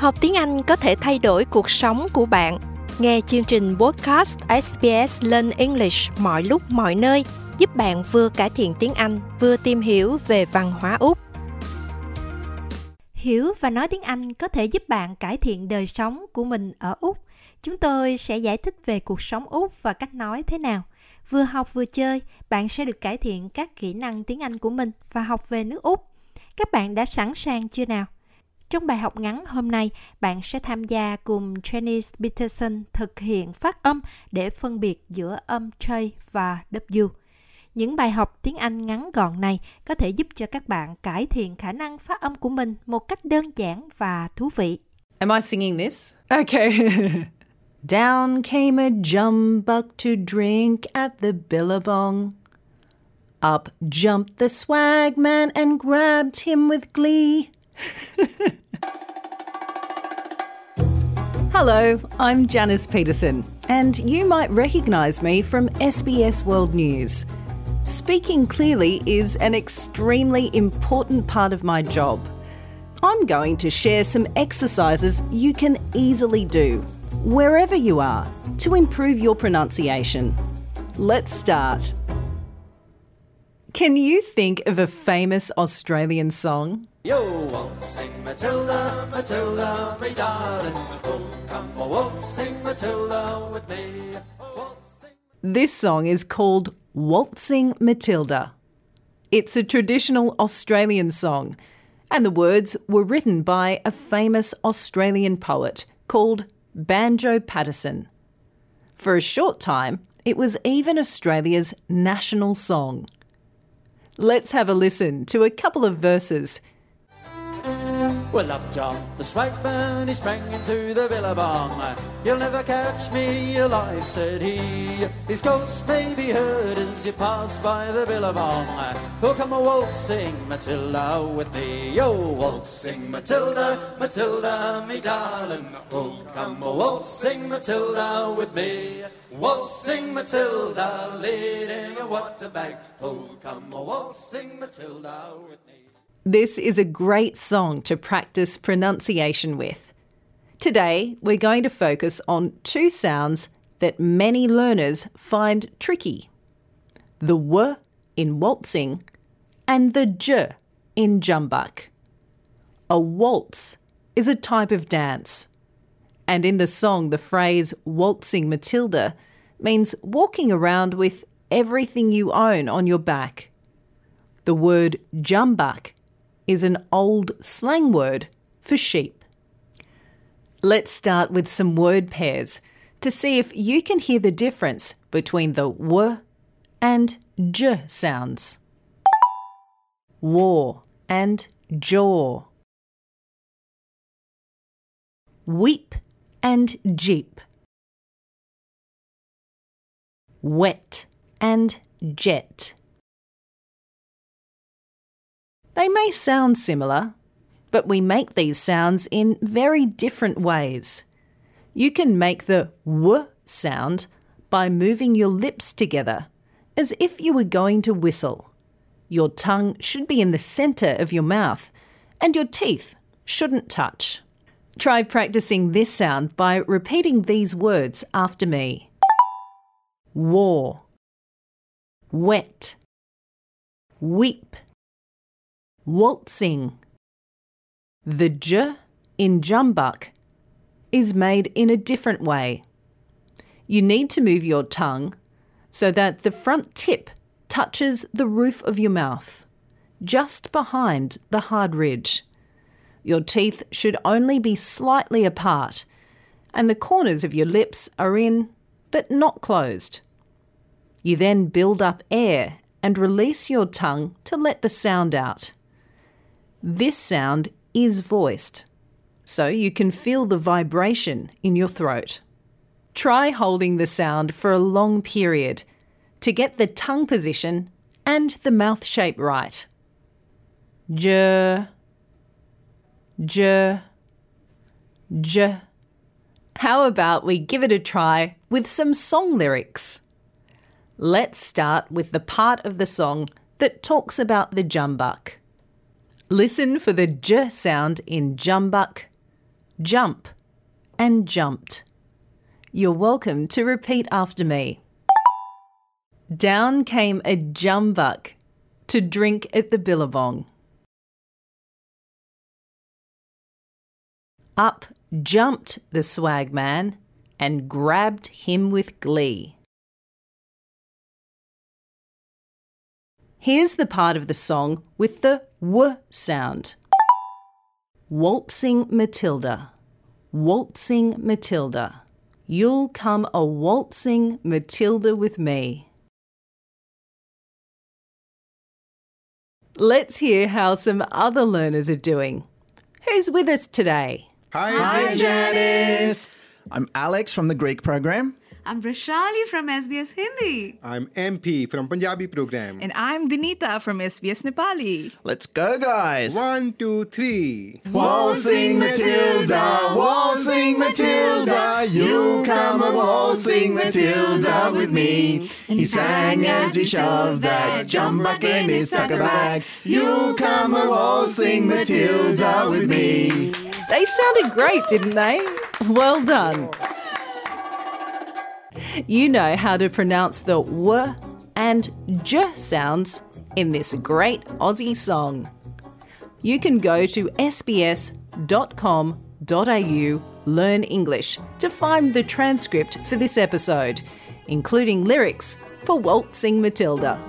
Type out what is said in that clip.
Học tiếng Anh có thể thay đổi cuộc sống của bạn. Nghe chương trình podcast SBS Learn English mọi lúc mọi nơi giúp bạn vừa cải thiện tiếng Anh, vừa tìm hiểu về văn hóa Úc. Hiểu và nói tiếng Anh có thể giúp bạn cải thiện đời sống của mình ở Úc. Chúng tôi sẽ giải thích về cuộc sống Úc và cách nói thế nào. Vừa học vừa chơi, bạn sẽ được cải thiện các kỹ năng tiếng Anh của mình và học về nước Úc. Các bạn đã sẵn sàng chưa nào? Trong bài học ngắn hôm nay, bạn sẽ tham gia cùng Janice Peterson thực hiện phát âm để phân biệt giữa âm J và W. Những bài học tiếng Anh ngắn gọn này có thể giúp cho các bạn cải thiện khả năng phát âm của mình một cách đơn giản và thú vị. Am I singing this? Okay. Down came a jumbuck to drink at the billabong. Up jumped the swagman and grabbed him with glee. Hello, I'm Janice Peterson, and you might recognise me from SBS World News. Speaking clearly is an extremely important part of my job. I'm going to share some exercises you can easily do, wherever you are, to improve your pronunciation. Let's start. Can you think of a famous Australian song? Yo, Matilda, Matilda, darling. Oh, come oh, a waltzing Matilda with me. Oh, waltzing. This song is called Waltzing Matilda. It's a traditional Australian song, and the words were written by a famous Australian poet called Banjo Paterson. For a short time, it was even Australia's national song. Let's have a listen to a couple of verses. Well, up jumped the swagman, he sprang into the billabong. You'll never catch me alive, said he. His ghost may be heard as you pass by the billabong. Oh, come a waltzing Matilda with me. Oh, waltzing Matilda, Matilda, me darling. Oh, come a waltzing Matilda with me. Waltzing Matilda, leading a water bag. Oh, come a waltzing Matilda with me. This is a great song to practice pronunciation with. Today, we're going to focus on two sounds that many learners find tricky the W in waltzing and the J in jumbuck. A waltz is a type of dance. And in the song, the phrase waltzing Matilda means walking around with everything you own on your back. The word jumbuck is an old slang word for sheep. Let's start with some word pairs to see if you can hear the difference between the W and J sounds. War and jaw. Weep and jeep. Wet and jet. They may sound similar, but we make these sounds in very different ways. You can make the w sound by moving your lips together, as if you were going to whistle. Your tongue should be in the centre of your mouth, and your teeth shouldn't touch. Try practicing this sound by repeating these words after me war, wet, weep waltzing. The j in jumbuck is made in a different way. You need to move your tongue so that the front tip touches the roof of your mouth, just behind the hard ridge. Your teeth should only be slightly apart, and the corners of your lips are in, but not closed. You then build up air and release your tongue to let the sound out. This sound is voiced, so you can feel the vibration in your throat. Try holding the sound for a long period to get the tongue position and the mouth shape right. J, j, j. How about we give it a try with some song lyrics? Let's start with the part of the song that talks about the jumbuck. Listen for the j sound in jumbuck, jump, and jumped. You're welcome to repeat after me. Down came a jumbuck to drink at the billabong. Up jumped the swagman and grabbed him with glee. Here's the part of the song with the W sound. Waltzing Matilda, waltzing Matilda. You'll come a waltzing Matilda with me. Let's hear how some other learners are doing. Who's with us today? Hi, Hi, Janice. I'm Alex from the Greek program. I'm Rashali from SBS Hindi. I'm MP from Punjabi program. And I'm Dinita from SBS Nepali. Let's go, guys. One, two, three. Waltzing Matilda, waltzing Matilda, you come a waltzing Matilda with me. He sang as we shoved that jumbuck in his tucker bag. You come a waltzing Matilda with me. They sounded great, didn't they? Well done. You know how to pronounce the W and J sounds in this great Aussie song. You can go to sbs.com.au learn English to find the transcript for this episode, including lyrics for Waltzing Matilda.